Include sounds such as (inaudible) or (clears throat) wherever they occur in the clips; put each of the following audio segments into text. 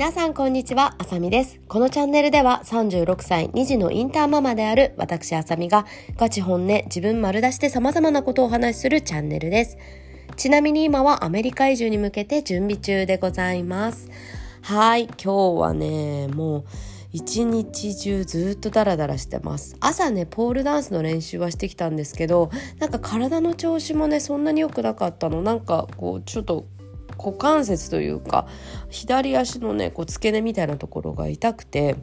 皆さんこんにちは、あさみです。このチャンネルでは36歳2児のインターママである私あさみがガチ本音、自分丸出しで様々なことをお話しするチャンネルです。ちなみに今はアメリカ移住に向けて準備中でございます。はい、今日はね、もう一日中ずっとダラダラしてます朝ねポールダンスの練習はしてきたんですけどなんか体の調子もねそんなに良くなかったのなんかこうちょっと股関節というか左足のねこう付け根みたいなところが痛くて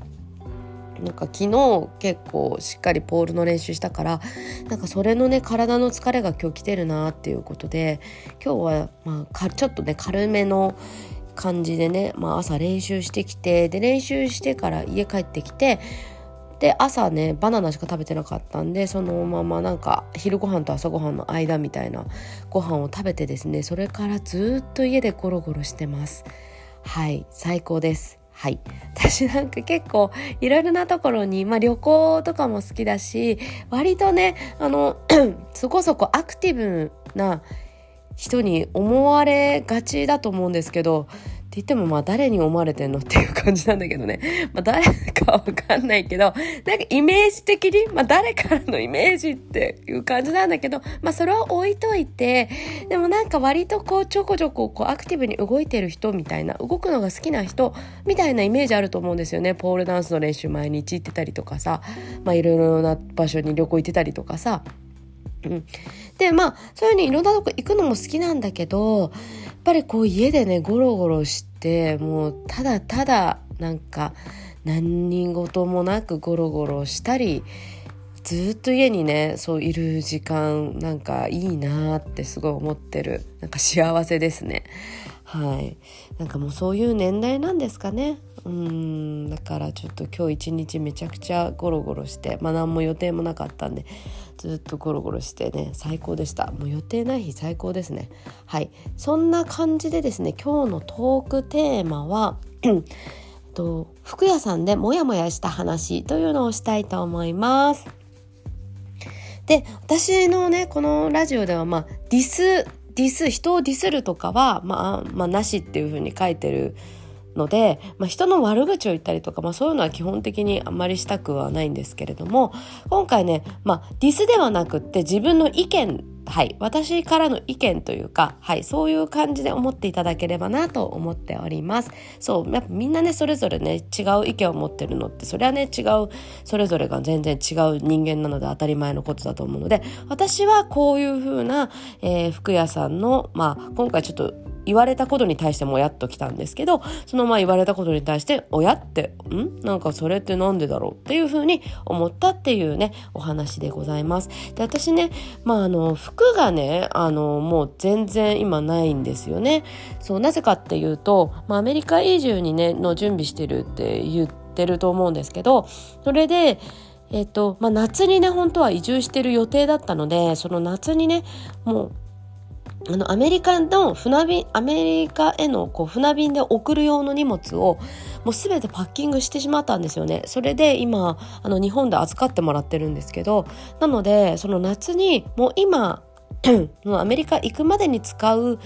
なんか昨日結構しっかりポールの練習したからなんかそれのね体の疲れが今日来てるなっていうことで今日はまあちょっとね軽めの感じでね、まあ、朝練習してきてで練習してから家帰ってきてで朝ねバナナしか食べてなかったんでそのままなんか昼ご飯と朝ごはんの間みたいなご飯を食べてですねそれからずっと家でゴロゴロしてます。はい最高です。はい。私なんか結構いろいろなところに、まあ、旅行とかも好きだし割とねあの (clears throat) そこそこアクティブな人に思われがちだと思うんですけど言ってもまあ誰に思われてんのっていう感じなんだけどね。(laughs) まあ誰かわかんないけど、なんかイメージ的に、まあ誰からのイメージっていう感じなんだけど、まあそれは置いといて、でもなんか割とこうちょこちょここうアクティブに動いてる人みたいな、動くのが好きな人みたいなイメージあると思うんですよね。ポールダンスの練習毎日行ってたりとかさ、まあいろいろな場所に旅行行ってたりとかさ。うん、でまあそういうふうにいろんなとこ行くのも好きなんだけどやっぱりこう家でねゴロゴロしてもうただただなんか何人事もなくゴロゴロしたりずっと家にねそういる時間なんかいいなってすごい思ってるなんか幸せですね。はい。なんかもうそういう年代なんですかね。うん。だからちょっと今日一日めちゃくちゃゴロゴロしてまあ何も予定もなかったんでずっとゴロゴロしてね最高でした。もう予定ない日最高ですね。はい。そんな感じでですね今日のトークテーマはと服屋さんでモヤモヤした話というのをしたいと思います。で私のねこのラジオではまあディスディス人をディスるとかはまあまあなしっていうふうに書いてるので、まあ、人の悪口を言ったりとか、まあ、そういうのは基本的にあんまりしたくはないんですけれども今回ね、まあ、ディスではなくって自分の意見はい。私からの意見というか、はい。そういう感じで思っていただければなと思っております。そう。やっぱみんなね、それぞれね、違う意見を持ってるのって、それはね、違う、それぞれが全然違う人間なので当たり前のことだと思うので、私はこういう風な、えー、服屋さんの、まあ、今回ちょっと言われたことに対してもやっときたんですけど、そのまあ言われたことに対して、親って、ん？なんかそれってなんでだろうっていうふうに思ったっていうね、お話でございます。で、私ね、まああの、服がね、あの、もう全然今ないんですよね。そう、なぜかっていうと、まあアメリカ移住にね、の準備してるって言ってると思うんですけど、それで、えっ、と、まあ、夏にね、本当は移住してる予定だったので、その夏にね、もうあの、アメリカの船便、アメリカへのこう船便で送る用の荷物をもうすべてパッキングしてしまったんですよね。それで今、あの、日本で預かってもらってるんですけど、なので、その夏にもう今、(clears throat) アメリカ行くまでに使う、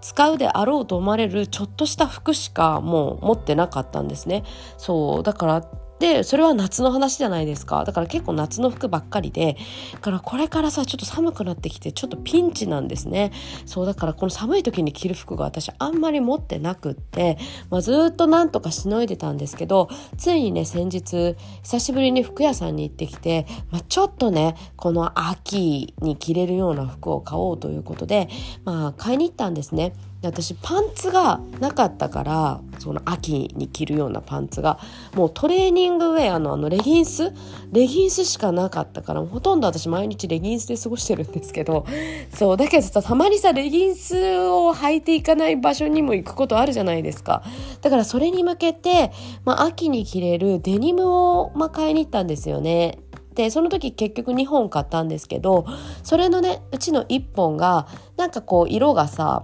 使うであろうと思われるちょっとした服しかもう持ってなかったんですね。そう。だからでそれは夏の話じゃないですか。だから結構夏の服ばっかりでだからこれからさちょっと寒くなってきてちょっとピンチなんですね。そうだからこの寒い時に着る服が私あんまり持ってなくって、まあ、ずっとなんとかしのいでたんですけどついにね先日久しぶりに服屋さんに行ってきて、まあ、ちょっとねこの秋に着れるような服を買おうということでまあ買いに行ったんですね。で私パンツがなかったからその秋に着るようなパンツがもうトレーニングウェアのあのレギンス？レギンスしかなかったからほとんど私毎日レギンスで過ごしてるんですけどそうだけどさたまにさレギンスを履いていかない場所にも行くことあるじゃないですか。だからそれに向けて、まあ、秋に着れるデニムを、まあ、買いに行ったんですよね。でその時結局2本買ったんですけどそれのねうちの1本がなんかこう色がさ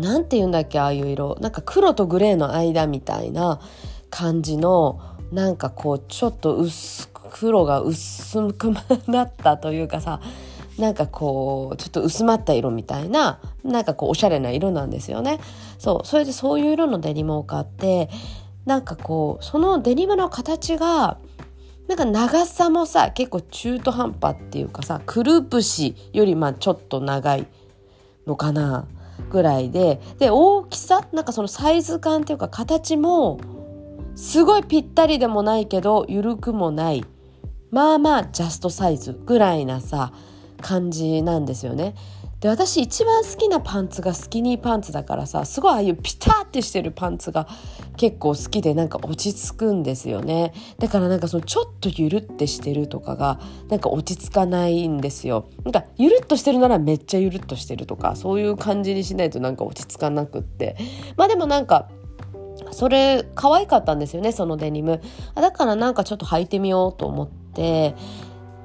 なんて言うんだっけああいう色。なんか黒とグレーの間みたいな感じのなんかこうちょっと薄黒が薄くなったというかさなんかこうちょっと薄まった色みたいななんかこうおしゃれな色なんですよね。そうそれでそういう色のデニムを買ってなんかこうそのデニムの形がなんか長さもさ結構中途半端っていうかさくるぶしよりまあちょっと長いのかな。ぐらいでで大きさなんかそのサイズ感っていうか形もすごいぴったりでもないけど緩くもないまあまあジャストサイズぐらいなさ感じなんですよね。で私一番好きなパンツがスキニーパンツだからさすごいああいうピタってしてるパンツが結構好きでなんか落ち着くんですよね。だからなんかそのちょっとゆるってしてるとかがなんか落ち着かないんですよ。なんかゆるっとしてるならめっちゃゆるっとしてるとかそういう感じにしないとなんか落ち着かなくって。まあでもなんかそれ可愛かったんですよねそのデニム。だからなんかちょっと履いてみようと思って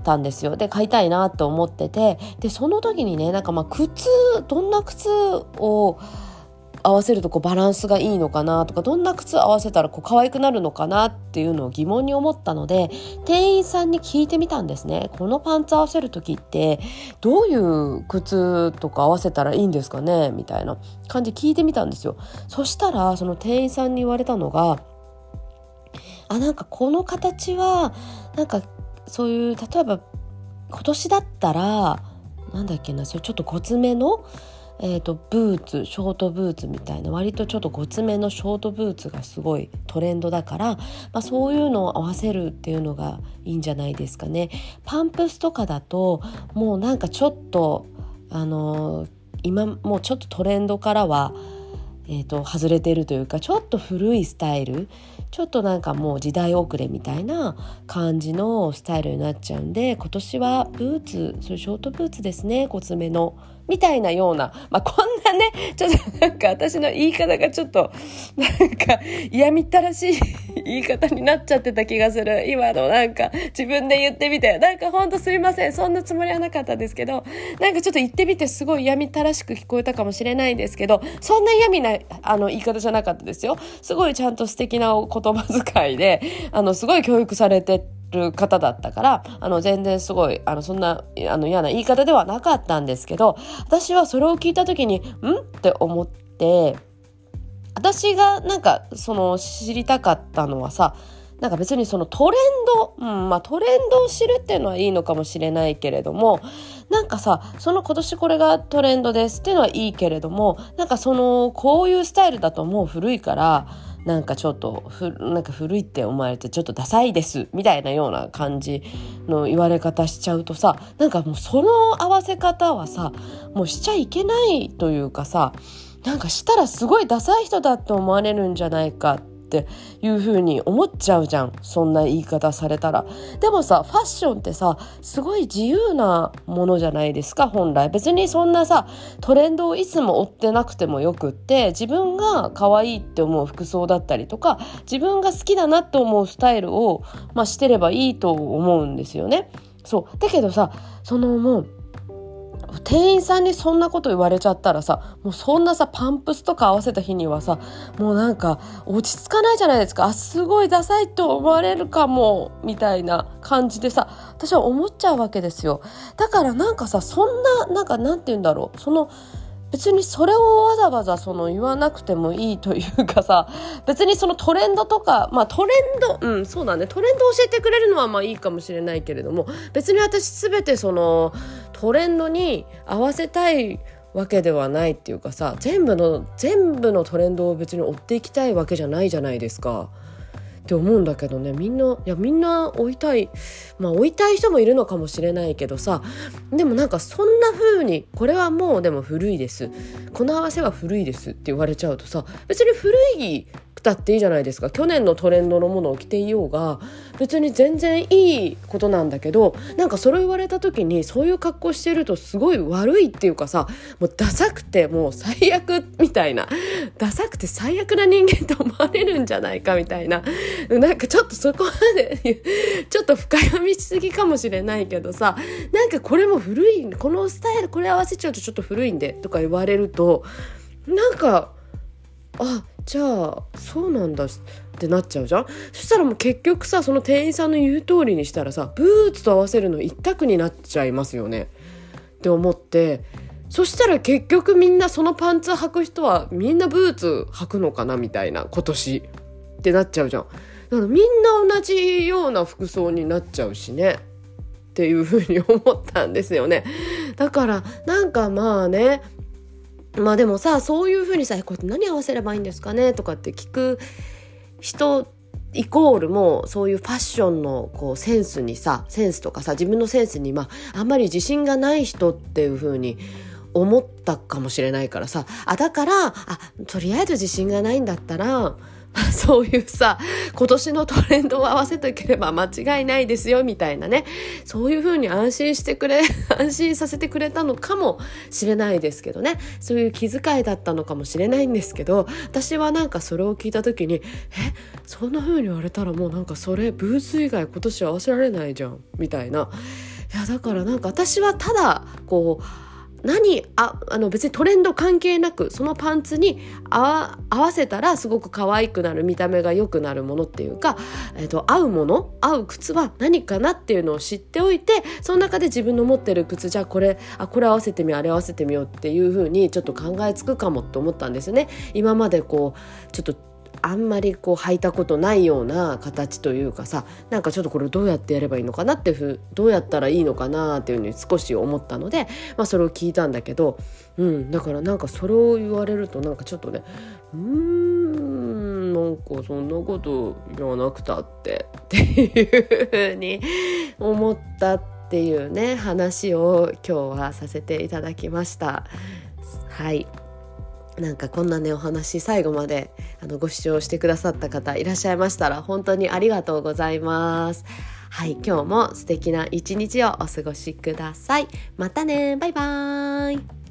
たんですよ。で買いたいなと思ってて。でその時にねなんかまあ靴どんな靴を合わせるとこうバランスがいいのかなとかどんな靴合わせたらこう可愛くなるのかなっていうのを疑問に思ったので店員さんに聞いてみたんですね。このパンツ合わせる時ってどういう靴とか合わせたらいいんですかね？みたいな感じ聞いてみたんですよ。そしたらその店員さんに言われたのがあなんかこの形はなんかそういう例えば今年だったらなんだっけなそれちょっとごつめのえーと、ブーツショートブーツみたいな割とちょっとごつめのショートブーツがすごいトレンドだから、まあ、そういうのを合わせるっていうのがいいんじゃないですかね。パンプスとかだともうなんかちょっとあのー、今もうちょっとトレンドからはえーと、外れてるというかちょっと古いスタイルちょっとなんかもう時代遅れみたいな感じのスタイルになっちゃうんで今年はブーツそれショートブーツですねコツめの。みたいなような、まあ、こんなね、ちょっとなんか私の言い方がちょっと、なんか嫌みったらしい (laughs) 言い方になっちゃってた気がする。今のなんか自分で言ってみて、なんかほんとすいません。そんなつもりはなかったですけど、なんかちょっと言ってみてすごい嫌みったらしく聞こえたかもしれないんですけど、そんな嫌味なあの言い方じゃなかったですよ。すごいちゃんと素敵な言葉遣いで、あの、すごい教育されてる方だったからあの全然すごいあのそんなあの嫌な言い方ではなかったんですけど私はそれを聞いた時に「ん?」って思って私がなんかその知りたかったのはさなんか別にそのトレンド、うんまあ、トレンドを知るっていうのはいいのかもしれないけれどもなんかさその今年これがトレンドですっていうのはいいけれどもなんかそのこういうスタイルだともう古いからなんかちょっとふなんか古いって思われてちょっとダサいですみたいなような感じの言われ方しちゃうとさなんかもうその合わせ方はさもうしちゃいけないというかさなんかしたらすごいダサい人だって思われるんじゃないかってっていう風に思っちゃうじゃん。そんな言い方されたら。でもさファッションってさすごい自由なものじゃないですか本来。別にそんなさトレンドをいつも追ってなくてもよくって自分が可愛いって思う服装だったりとか自分が好きだなって思うスタイルを、まあ、してればいいと思うんですよね。そう。だけどさそのもう店員さんにそんなこと言われちゃったらさもうそんなさパンプスとか合わせた日にはさもうなんか落ち着かないじゃないですか。あすごいダサいと思われるかもみたいな感じでさ私は思っちゃうわけですよ。だからなんかさそんななんかなんて言うんだろう。その別にそれをわざわざその言わなくてもいいというかさ別にそのトレンドとかまあトレンドうんそうだねトレンド教えてくれるのはまあいいかもしれないけれども別に私全てそのトレンドに合わせたいわけではないっていうかさ全部の全部のトレンドを別に追っていきたいわけじゃないじゃないですか。って思うんだけどね。みんないやみんな追いたいまあ追いたい人もいるのかもしれないけどさ。でもなんかそんな風にこれはもうでも古いです。この合わせは古いですって言われちゃうとさ別に古いたっていいじゃないですか。去年のトレンドのものを着ていようが別に全然いいことなんだけどなんかそれ言われた時にそういう格好してるとすごい悪いっていうかさもうダサくてもう最悪みたいなダサくて最悪な人間と思われるんじゃないかみたいな。なんかちょっとそこまでちょっと深読みしすぎかもしれないけどさなんかこれも古いこのスタイルこれ合わせちゃうとちょっと古いんでとか言われるとなんかあじゃあそうなんだってなっちゃうじゃん？そしたらもう結局さその店員さんの言う通りにしたらさブーツと合わせるの一択になっちゃいますよね。って思って。そしたら結局みんなそのパンツ履く人はみんなブーツ履くのかなみたいな今年。ってなっちゃうじゃん。だからみんな同じような服装になっちゃうしね。っていうふうに思ったんですよね。だからなんかまあねまあでもさそういうふうにさ「これ何合わせればいいんですかね?」とかって聞く人イコールもそういうファッションのこうセンスにさセンスとかさ自分のセンスにまああんまり自信がない人っていうふうに思ったかもしれないからさあだからあとりあえず自信がないんだったら (laughs) そういうさ、今年のトレンドを合わせとければ間違いないですよ、みたいなね。そういうふうに安心してくれ、(laughs) 安心させてくれたのかもしれないですけどね。そういう気遣いだったのかもしれないんですけど、私はなんかそれを聞いた時に、え、そんな風に言われたらもうなんかそれ、ブーツ以外今年合わせられないじゃん、みたいな。いや、だからなんか私はただ、こう、何ああの別にトレンド関係なくそのパンツに合わせたらすごく可愛くなる見た目が良くなるものっていうか、えーと、合うもの合う靴は何かなっていうのを知っておいてその中で自分の持ってる靴じゃあこれあこれ合わせてみようあれ合わせてみようっていう風にちょっと考えつくかもって思ったんですよね。今までこうちょっとあんまりこう履いたことないような形というかさなんかちょっとこれどうやってやればいいのかなっていうふうどうやったらいいのかなっていうふうに少し思ったので、まあ、それを聞いたんだけど、うん、だからなんかそれを言われるとなんかちょっとねうーんなんかそんなこと言わなくたってっていうふうに思ったっていうね話を今日はさせていただきました。はいなんかこんなねお話最後まであのご視聴してくださった方いらっしゃいましたら本当にありがとうございます。はい、今日も素敵な一日をお過ごしください。またね、バイバーイ。